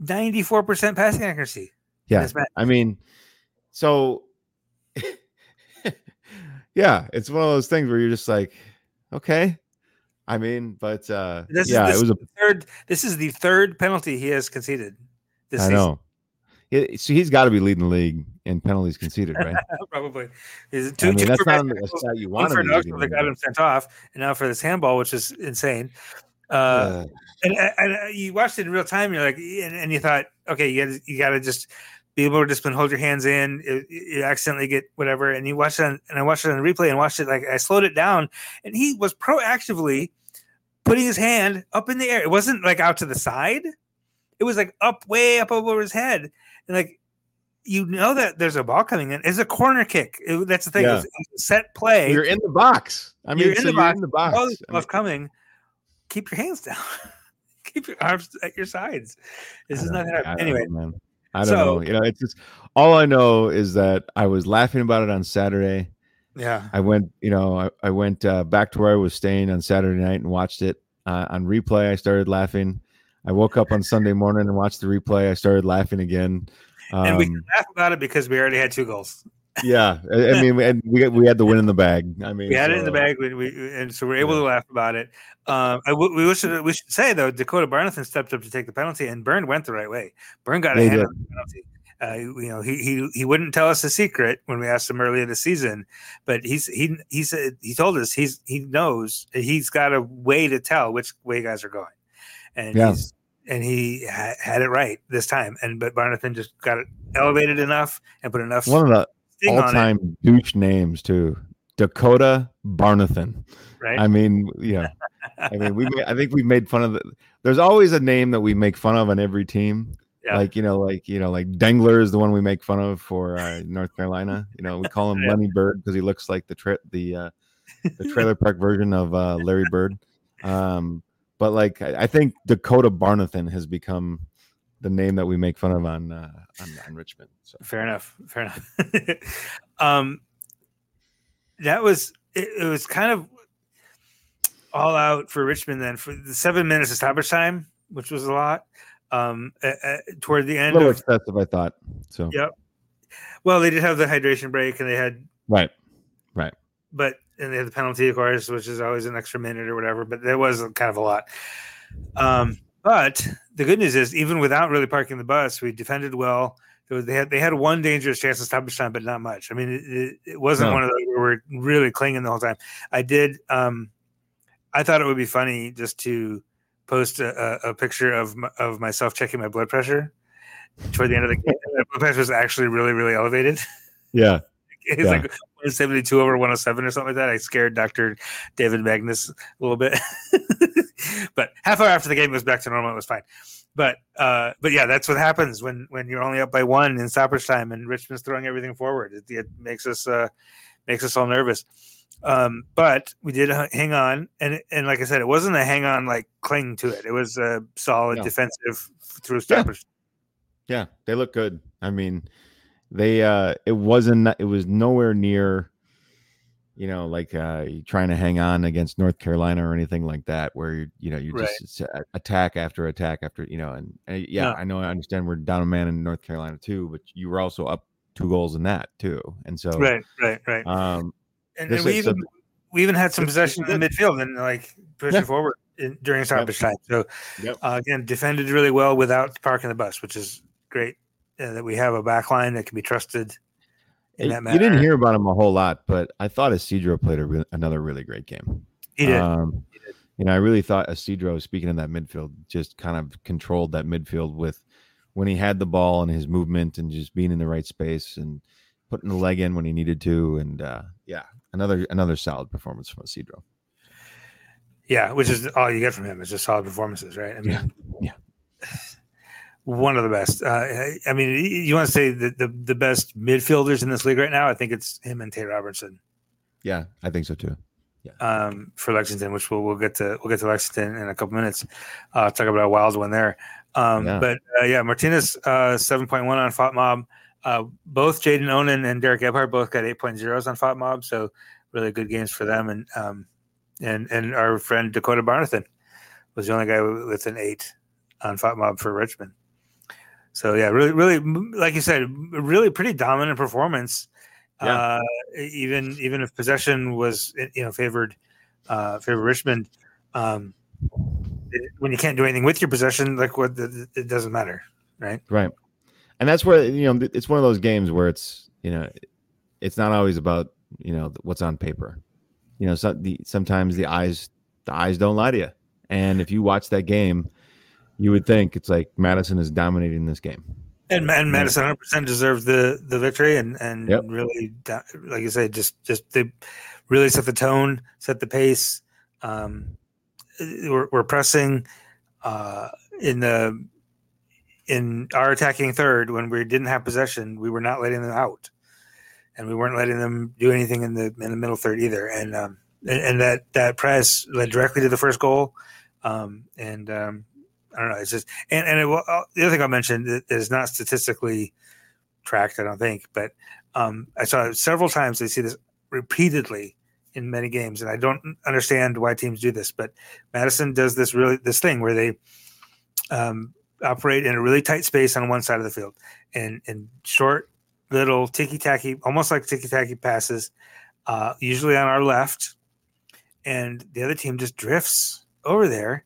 Ninety four percent passing accuracy. yeah i mean so yeah it's one of those things where you're just like okay i mean but uh This yeah is it was a the third. This is the third penalty he has conceded. This i season. know so he's got to be leading the league in penalties conceded right probably. Is it two, I mean, two that's not a stat you want to for be. that the got him sent off, and now for this handball, which is insane. Uh, Uh, and, and uh, you watched it in real time. You're like, and, and you thought, okay, you got you got to just be able to discipline, hold your hands in. You, you accidentally get whatever, and you watch it, on, and I watched it on the replay and watched it. Like I slowed it down, and he was proactively putting his hand up in the air. It wasn't like out to the side. It was like up, way up over his head, and like you know that there's a ball coming in. It's a corner kick. It- that's the thing. Yeah. Set play. you're in the box. I mean, You're in so the you're box. in the box. All this I mean, coming. Keep your hands down. Keep your arms at your sides. This is not don't anyway. I don't so- know. You know, it's just all I know is that I was laughing about it on Saturday. Yeah. I went, you know, I, I went uh, back to where I was staying on Saturday night and watched it uh, on replay. I started laughing. I woke up on Sunday morning and watched the replay. I started laughing again. Um, and we can laugh about it because we already had two goals. Yeah, I, I mean, and we we had the win in the bag. I mean, We had it in the bag, we, we, and so we're able Yeah. to laugh about it. Um, I w- we should we should say though, Dakota Barnathan stepped up to take the penalty, and Bernd went the right way. Bernd got a He hand on the penalty. Uh, you know, he he he wouldn't tell us the secret when we asked him earlier this season, but he's he he said he told us he's he knows he's got a way to tell which way guys are going, and Yeah. he's and he ha- had it right this time. And but Barnathan just got it elevated enough and put enough One of the it, all-time douche names too, Dakota Barnathan. right? I mean, yeah. I mean, we. I think we've made fun of the. There's always a name that we make fun of on every team. Yeah. Like you know, like you know, like Dengler is the one we make fun of for uh, North Carolina. You know, we call him Yeah. Lenny Bird because he looks like the tra- the uh, the trailer park version of uh, Larry Bird. Um, but like, I, I think Dakota Barnathan has become the name that we make fun of on uh, on, on Richmond. So Fair enough. Fair enough. um, that was it, it. Was kind of all out for Richmond then for the seven minutes of stoppage time, which was a lot. Um, toward the end, a little of excessive, I thought. So Yeah. well, they did have the hydration break and they had, right, right. but and they had the penalty, of course, which is always an extra minute or whatever. But there was kind of a lot. Um, but the good news is, even without really parking the bus, we defended well. was, they had they had one dangerous chance of stoppage time, but not much. I mean, it, it, it wasn't No. one of those where we're really clinging the whole time. I did. Um, I thought it would be funny just to post a, a, a picture of my, of myself checking my blood pressure toward the end of the game. My blood pressure was actually really really elevated. Yeah. It's Yeah. like 172 over 107 or something like that. I scared Dr. David Magnus a little bit. but half hour after the game was back to normal. It was fine. But uh, but yeah, that's what happens when when you're only up by one in stoppage time and Richmond's throwing everything forward. It, it makes us uh, makes us all nervous. Um, but we did hang on, and and like I said, it wasn't a hang on like cling to it. It was a solid No. defensive through stoppage. Yeah, they look good. I mean, they uh it wasn't it was nowhere near you know like uh trying to hang on against North Carolina or anything like that where you you know you Right. just attack after attack after you know and, and yeah, No. I know I understand we're down a man in North Carolina too, but you were also up two goals in that too. And so Right, right, right. um and, and we is- so- even we even had some possession in the midfield and like pushing Yeah. forward in, during stoppage time. So Yep. uh, again, defended really well without parking the bus, which is great. Uh, that we have a back line that can be trusted in you that didn't hear about him a whole lot, but I thought Isidro played a re- another really great game. He did. Um, you know, I really thought Isidro, speaking of that midfield, just kind of controlled that midfield with when he had the ball and his movement and just being in the right space and putting the leg in when he needed to. And uh, yeah, another another solid performance from Isidro. yeah, which is all you get from him is just solid performances, right? I mean, Yeah, yeah. One of the best. Uh, I- mean, you want to say the, the the best midfielders in this league right now? I think it's him and Tate Robertson. Yeah, I think so too. um, for Lexington, which we'll we'll get to we'll get to Lexington in a couple minutes. Uh, talk about a wild one there. Um, Yeah. But uh, yeah, Martinez uh, seven point one on FotMob. Uh, both Jaden Onan and Derek Gebhard both got 8.0s on FotMob, so really good games for them. And um, and and our friend Dakota Barnathan was the only guy with with an eight on FotMob for Richmond. So yeah, really, really, like you said, really pretty dominant performance. Yeah. Uh, even even if possession was you know favored uh, favored Richmond, um, it- when you can't do anything with your possession, like what the, it doesn't matter, right? Right. And that's where you know it's one of those games where it's you know it's not always about you know what's on paper. You know, so the sometimes the eyes the eyes don't lie to you. And if you watch that game, you would think it's like Madison is dominating this game. And, and Madison 100 percent deserved the the victory, and and Yep. really, like you said, just just they really set the tone, set the pace. Um, we're, we're pressing uh, in the in our attacking third when we didn't have possession. We were not letting them out, and we weren't letting them do anything in the in the middle third either. And um, and, and that that press led directly to the first goal. Um, and um, I don't know. It's just and and it, uh, the other thing I mentioned is not statistically tracked. I don't think, but um, I saw several times. They see this repeatedly in many games, and I don't understand why teams do this. But Madison does this really this thing where they um, operate in a really tight space on one side of the field, and and short little ticky tacky, almost like ticky tacky passes, uh, usually on our left, and the other team just drifts over there.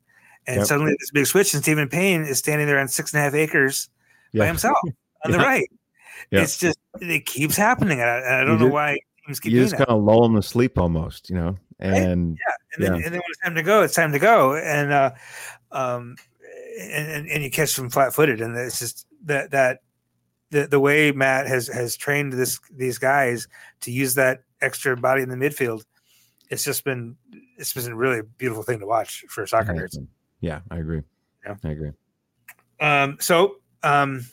And Yep. suddenly, this big switch, and Stephen Payne is standing there on six and a half acres by himself on the right. Yeah. It's just it keeps happening. and I, I don't You know just- why teams keep You just kind of lull them to sleep almost, you know. And And then, and then when it's time to go, it's time to go. And uh, um, and, and and you catch them flat footed, and it's just that that the the way Matt has has trained this these guys to use that extra body in the midfield. It's just been it's been a really beautiful thing to watch for soccer nerds. Yeah, I agree. Yeah. I agree. Um, so um,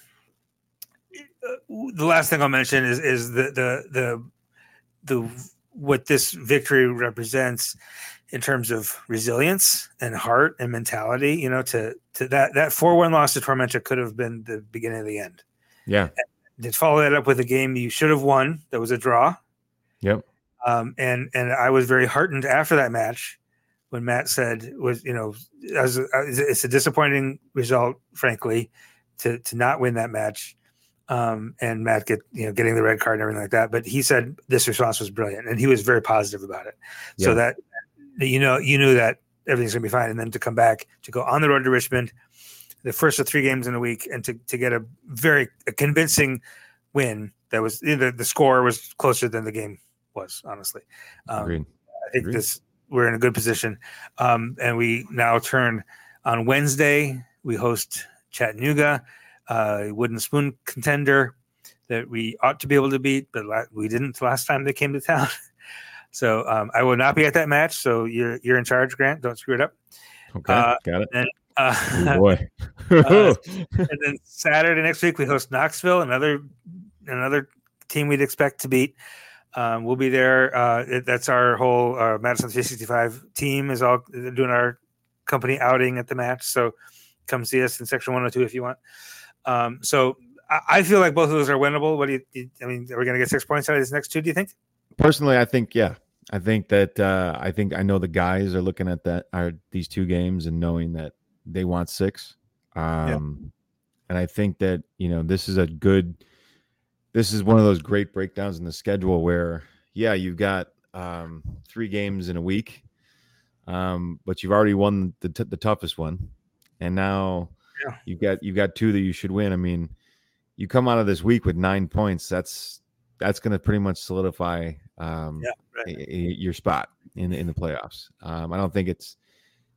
the last thing I'll mention is is the the the the what this victory represents in terms of resilience and heart and mentality. You know, to to that that four one loss to Tormenta could have been the beginning of the end. Yeah. To follow that up with a game you should have won, that was a draw. Yep. Um, and and I was very heartened after that match when Matt said was you know as a, it's a disappointing result, frankly, to to not win that match. Um, and Matt get you know getting the red card and everything like that. But he said this response was brilliant, and he was very positive about it. So Yeah. that you know you knew that everything's gonna be fine, and then to come back to go on the road to Richmond, the first of three games in a week, and to, to get a very a convincing win that was the, the score was closer than the game was. Honestly, um. I think Agreed. this we're in a good position, um, and we now turn on Wednesday. We host Chattanooga, uh, wooden spoon contender that we ought to be able to beat, but la- we didn't last time they came to town. so um, I will not be at that match. So you're you're in charge, Grant. Don't screw it up. Okay, Uh, got it. Uh, Oh, boy. uh, and then Saturday next week we host Knoxville, another another team we'd expect to beat. Um, we'll be there. Uh, it- that's our whole uh, Madison 365 team is all doing our company outing at the match. So come see us in section 102 if you want. Um, so I, I feel like both of those are winnable. What do you? you- I mean, are we going to get six points out of these next two? Do you think? Personally, I think yeah. I think that uh, I think I know the guys are looking at that are these two games and knowing that they want six. Um, and I think that you know this is a good. This is one of those great breakdowns in the schedule where yeah you've got um, three games in a week, um, but you've already won the t- the toughest one, and now Yeah. you've got you've got two that you should win. I mean, you come out of this week with nine points. That's that's going to pretty much solidify um, Yeah, right. i- i- your spot in in the playoffs. Um, I don't think it's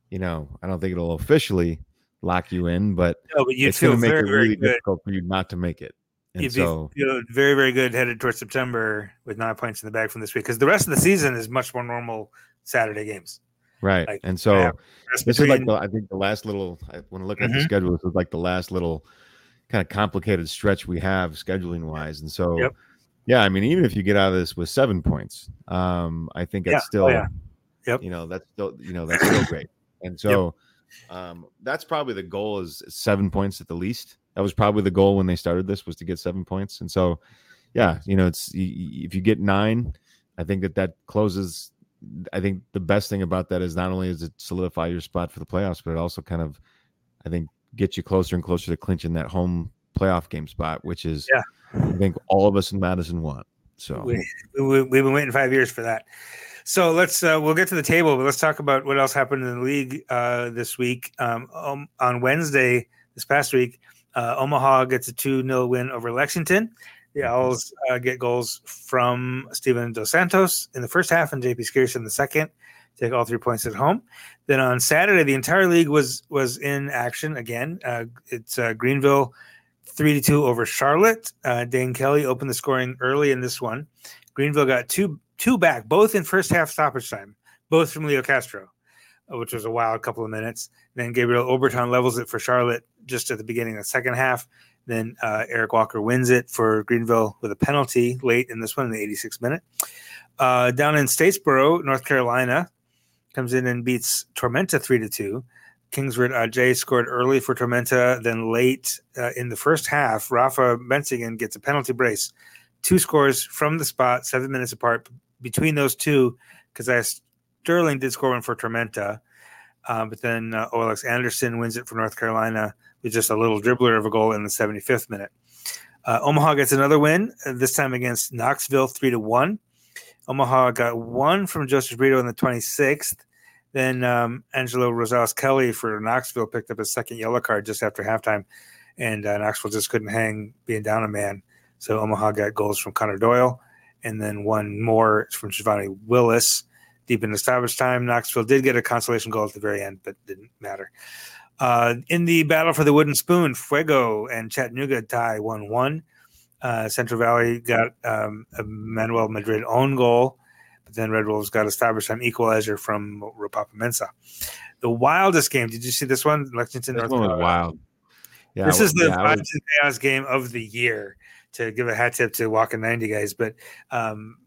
you know I don't think it'll officially lock you in, but No, but you'd it's going to make very, it really difficult for you not to make it. And You'd so be feel very, very good headed towards September with nine points in the bag from this week because the rest of the season is much more normal Saturday games. right, like, and so. yeah, This is like the, I think the last little I- when I look at the Mhm. schedule, this is like the last little kind of complicated stretch we have scheduling wise. And so Yep. yeah, I mean, even if you get out of this with seven points, um, I think Yeah. that's Oh, still yeah. Yep. you know, that's still you know, that's still great. And so um that's probably the goal is seven points at the least. That was probably the goal when they started this was to get seven points. And so yeah, you know, it's if you get nine, I think that that closes I think the best thing about that is not only does it solidify your spot for the playoffs, but it also kind of, I think, gets you closer and closer to clinching that home playoff game spot, which is, Yeah. I think, all of us in Madison want. So, we, we, we've been waiting five years for that. So let's uh, we'll get to the table, but let's talk about what else happened in the league uh, this week. Um, um, on Wednesday, this past week, uh, Omaha gets a two 0 win over Lexington. The Owls uh, get goals from Steven Dos Santos in the first half and JP Scearce in the second. Take all three points at home. Then on Saturday, the entire league was was in action again. Uh, it's uh, Greenville three to two over Charlotte. Uh, Dane Kelly opened the scoring early in this one. Greenville got two two back, both in first half stoppage time, both from Leo Castro, which was a wild couple of minutes. Then Gabriel Obertan levels it for Charlotte just at the beginning of the second half. Then uh, Eric Walker wins it for Greenville with a penalty late in this one in the 86th minute. Uh, down in Statesboro, North Carolina, comes in and beats Tormenta three to two. Kingsford Adjei scored early for Tormenta, then late uh, in the first half, Rafa Bensigan gets a penalty brace. Two scores from the spot, seven minutes apart between those two, because Sterling did score one for Tormenta, uh, but then uh, Oalex Anderson wins it for North Carolina with just a little dribbler of a goal in the 75th minute. Uh, Omaha gets another win, uh, this time against Knoxville, three to one. Omaha got one from Joseph Brito in the 26th. Then um, Angelo Rosales Kelly for Knoxville picked up his second yellow card just after halftime, and uh, Knoxville just couldn't hang being down a man. So Omaha got goals from Connor Doyle, and then one more from Giovanni Willis deep in the stoppage time. Knoxville did get a consolation goal at the very end, but didn't matter. Uh, in the battle for the wooden spoon, Fuego and Chattanooga tie 1 1. Uh, Central Valley got um, a Manuel Madrid own goal, but then Red Wolves got a stoppage time equalizer from Rapapa Mensa. The wildest game, did you see this one? Lexington, this North one was Carolina. wild. Yeah, this is the yeah, was- chaos game of the year to give a hat tip to Walking 90 guys. But um,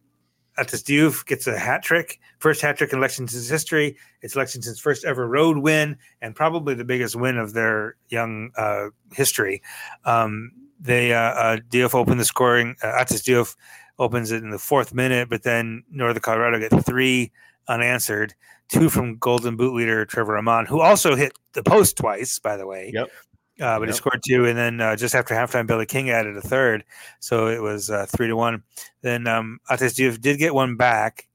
Atis Diouf gets a hat trick, first hat trick in Lexington's history. It's Lexington's first ever road win and probably the biggest win of their young uh, history. Um, they uh, uh, Diouf opened the scoring. Uh, Atis Diouf opens it in the fourth minute, but then Northern Colorado get three unanswered. Two from Golden Boot leader Trevor Amann, who also hit the post twice, by the way. Yep. Uh, but he scored two, and then uh, just after halftime, Billy King added a third, so it was uh, three to one. Then um, Ates Diouf did get one back,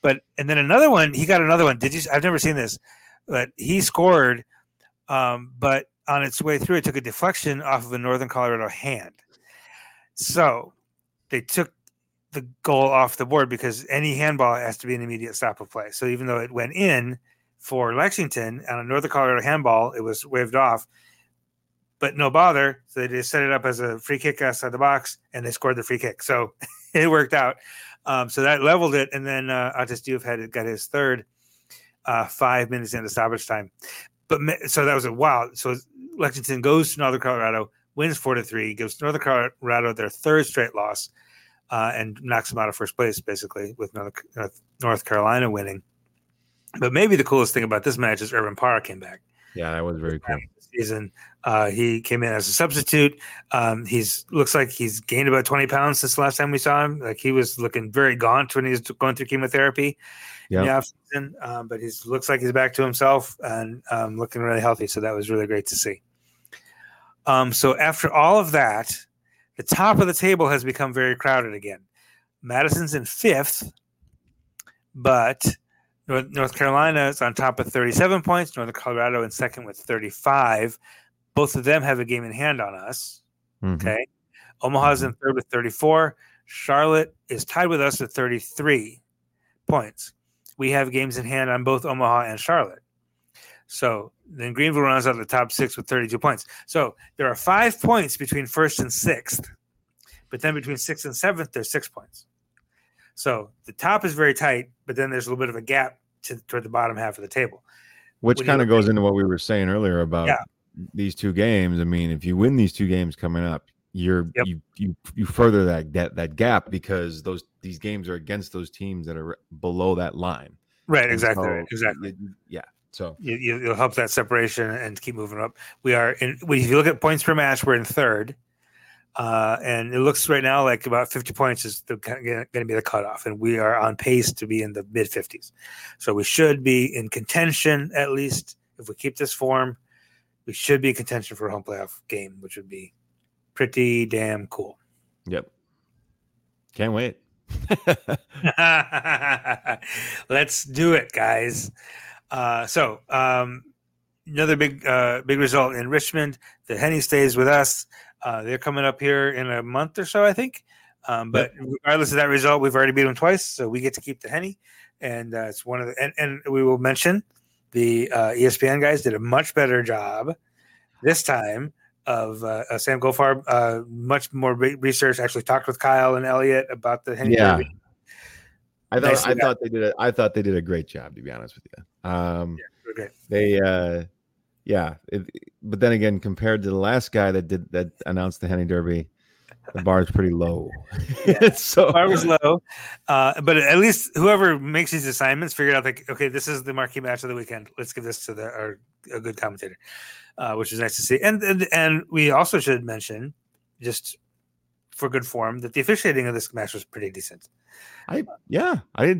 but and then another one. He got another one. Did you? I've never seen this, but he scored. Um, but on its way through, it took a deflection off of a Northern Colorado hand. So they took the goal off the board because any handball has to be an immediate stop of play. So even though it went in for Lexington on a Northern Colorado handball, it was waved off, but no bother. So they just set it up as a free kick outside the box and they scored the free kick. So it worked out. Um, so that leveled it. And then uh, Atis Diouf had got his third uh, five minutes into stoppage time. But so that was a wow. So Lexington goes to Northern Colorado, wins four to three, gives Northern Colorado their third straight loss, uh, and knocks them out of first place, basically, with North, Carolina winning. But maybe the coolest thing about this match is Irvin Parra came back. Yeah, that was very cool. Season, uh, he came in as a substitute. Um, he's looks like he's gained about twenty pounds since the last time we saw him. Like he was looking very gaunt when he was going through chemotherapy. Yeah, um, but he looks like he's back to himself and um, looking really healthy. So that was really great to see. Um, so after all of that, the top of the table has become very crowded again. Madison's in fifth, but North, North Carolina is on top of 37 points. Northern Colorado in second with 35. Both of them have a game in hand on us. Mm-hmm. Okay. Omaha's in third with 34. Charlotte is tied with us at 33 points. We have games in hand on both Omaha and Charlotte. So then Greenville runs out of the top six with 32 points. So there are five points between first and sixth, but then between sixth and seventh, there's six points. So the top is very tight, but then there's a little bit of a gap to, toward the bottom half of the table. Which kind of goes into what we were saying earlier about yeah. these two games. I mean, if you win these two games coming up, you're yep. you you you further that, that that gap because those these games are against those teams that are below that line. Right, exactly, so, exactly. Yeah. So you, will help that separation and keep moving up. We are in. If you look at points per match, we're in third, uh, and it looks right now like about fifty points is going to be the cutoff, and we are on pace to be in the mid fifties. So we should be in contention at least if we keep this form. We should be in contention for a home playoff game, which would be pretty damn cool. Yep. Can't wait. Let's do it, guys. Uh, so um, another big uh, big result in Richmond. The Henny stays with us. Uh, they're coming up here in a month or so, I think. Um, but yep. regardless of that result, we've already beat them twice, so we get to keep the Henny, and uh, it's one of the. And, and we will mention the uh, ESPN guys did a much better job this time of uh, uh, Sam Goldfarb. Uh, much more re- research. Actually, talked with Kyle and Elliot about the Henny. Yeah. Derby. I thought I thought they did a, I thought they did a great job to be honest with you. Um, yeah, okay. They uh, yeah, it, but then again, compared to the last guy that did that announced the Henny Derby, the bar is pretty low. Yeah, so bar was low, uh, but at least whoever makes these assignments figured out like, okay, this is the marquee match of the weekend. Let's give this to the our a good commentator, uh, which is nice to see. And, and and we also should mention, just for good form, that the officiating of this match was pretty decent. I yeah, I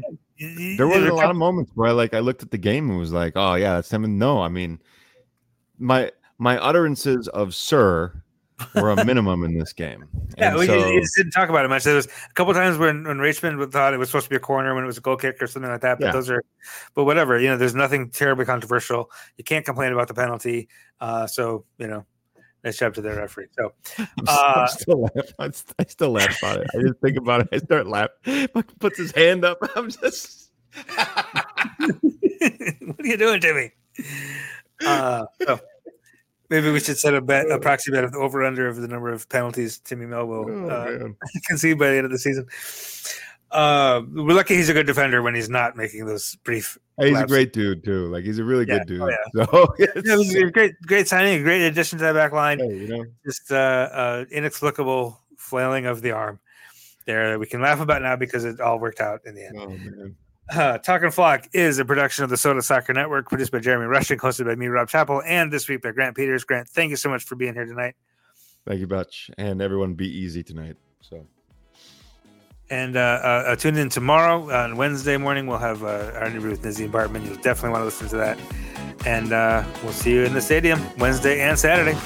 there was a lot of moments where I like I looked at the game and was like, oh yeah, that's him. no, I mean, my my utterances of "sir" were a minimum in this game. yeah, we so, just didn't talk about it much. There was a couple times when when Richmond thought it was supposed to be a corner when it was a goal kick or something like that. But yeah. those are, but whatever. You know, there's nothing terribly controversial. You can't complain about the penalty. Uh, so you know, nice job to the referee. So, uh, I'm still laugh. I still laugh about it. I just think about it. I start laughing. Puts his hand up. I'm just. what are you doing, Timmy? Uh, so maybe we should set a bet, a proxy bet of the over under of the number of penalties Timmy Mehl will oh, uh, concede by the end of the season. Uh, we're lucky he's a good defender when he's not making those brief. He's a great dude too. Like he's a really yeah. good dude. Oh, yeah. So yeah, it was a great, great signing, a great addition to that back line. Hey, you know? Just uh, uh, inexplicable flailing of the arm there that we can laugh about now because it all worked out in the end. Oh. Uh, Talking Flock is a production of the Soda Soccer Network, produced by Jeremy Rushing, hosted by me, Rob Chappell, and this week by Grant Pieters. Grant, thank you so much for being here tonight. Thank you, Butch, and everyone be easy tonight. So, and uh, uh, tune in tomorrow on Wednesday morning. We'll have uh, our interview with Nazim Bartman. You'll definitely want to listen to that, and uh, we'll see you in the stadium Wednesday and Saturday.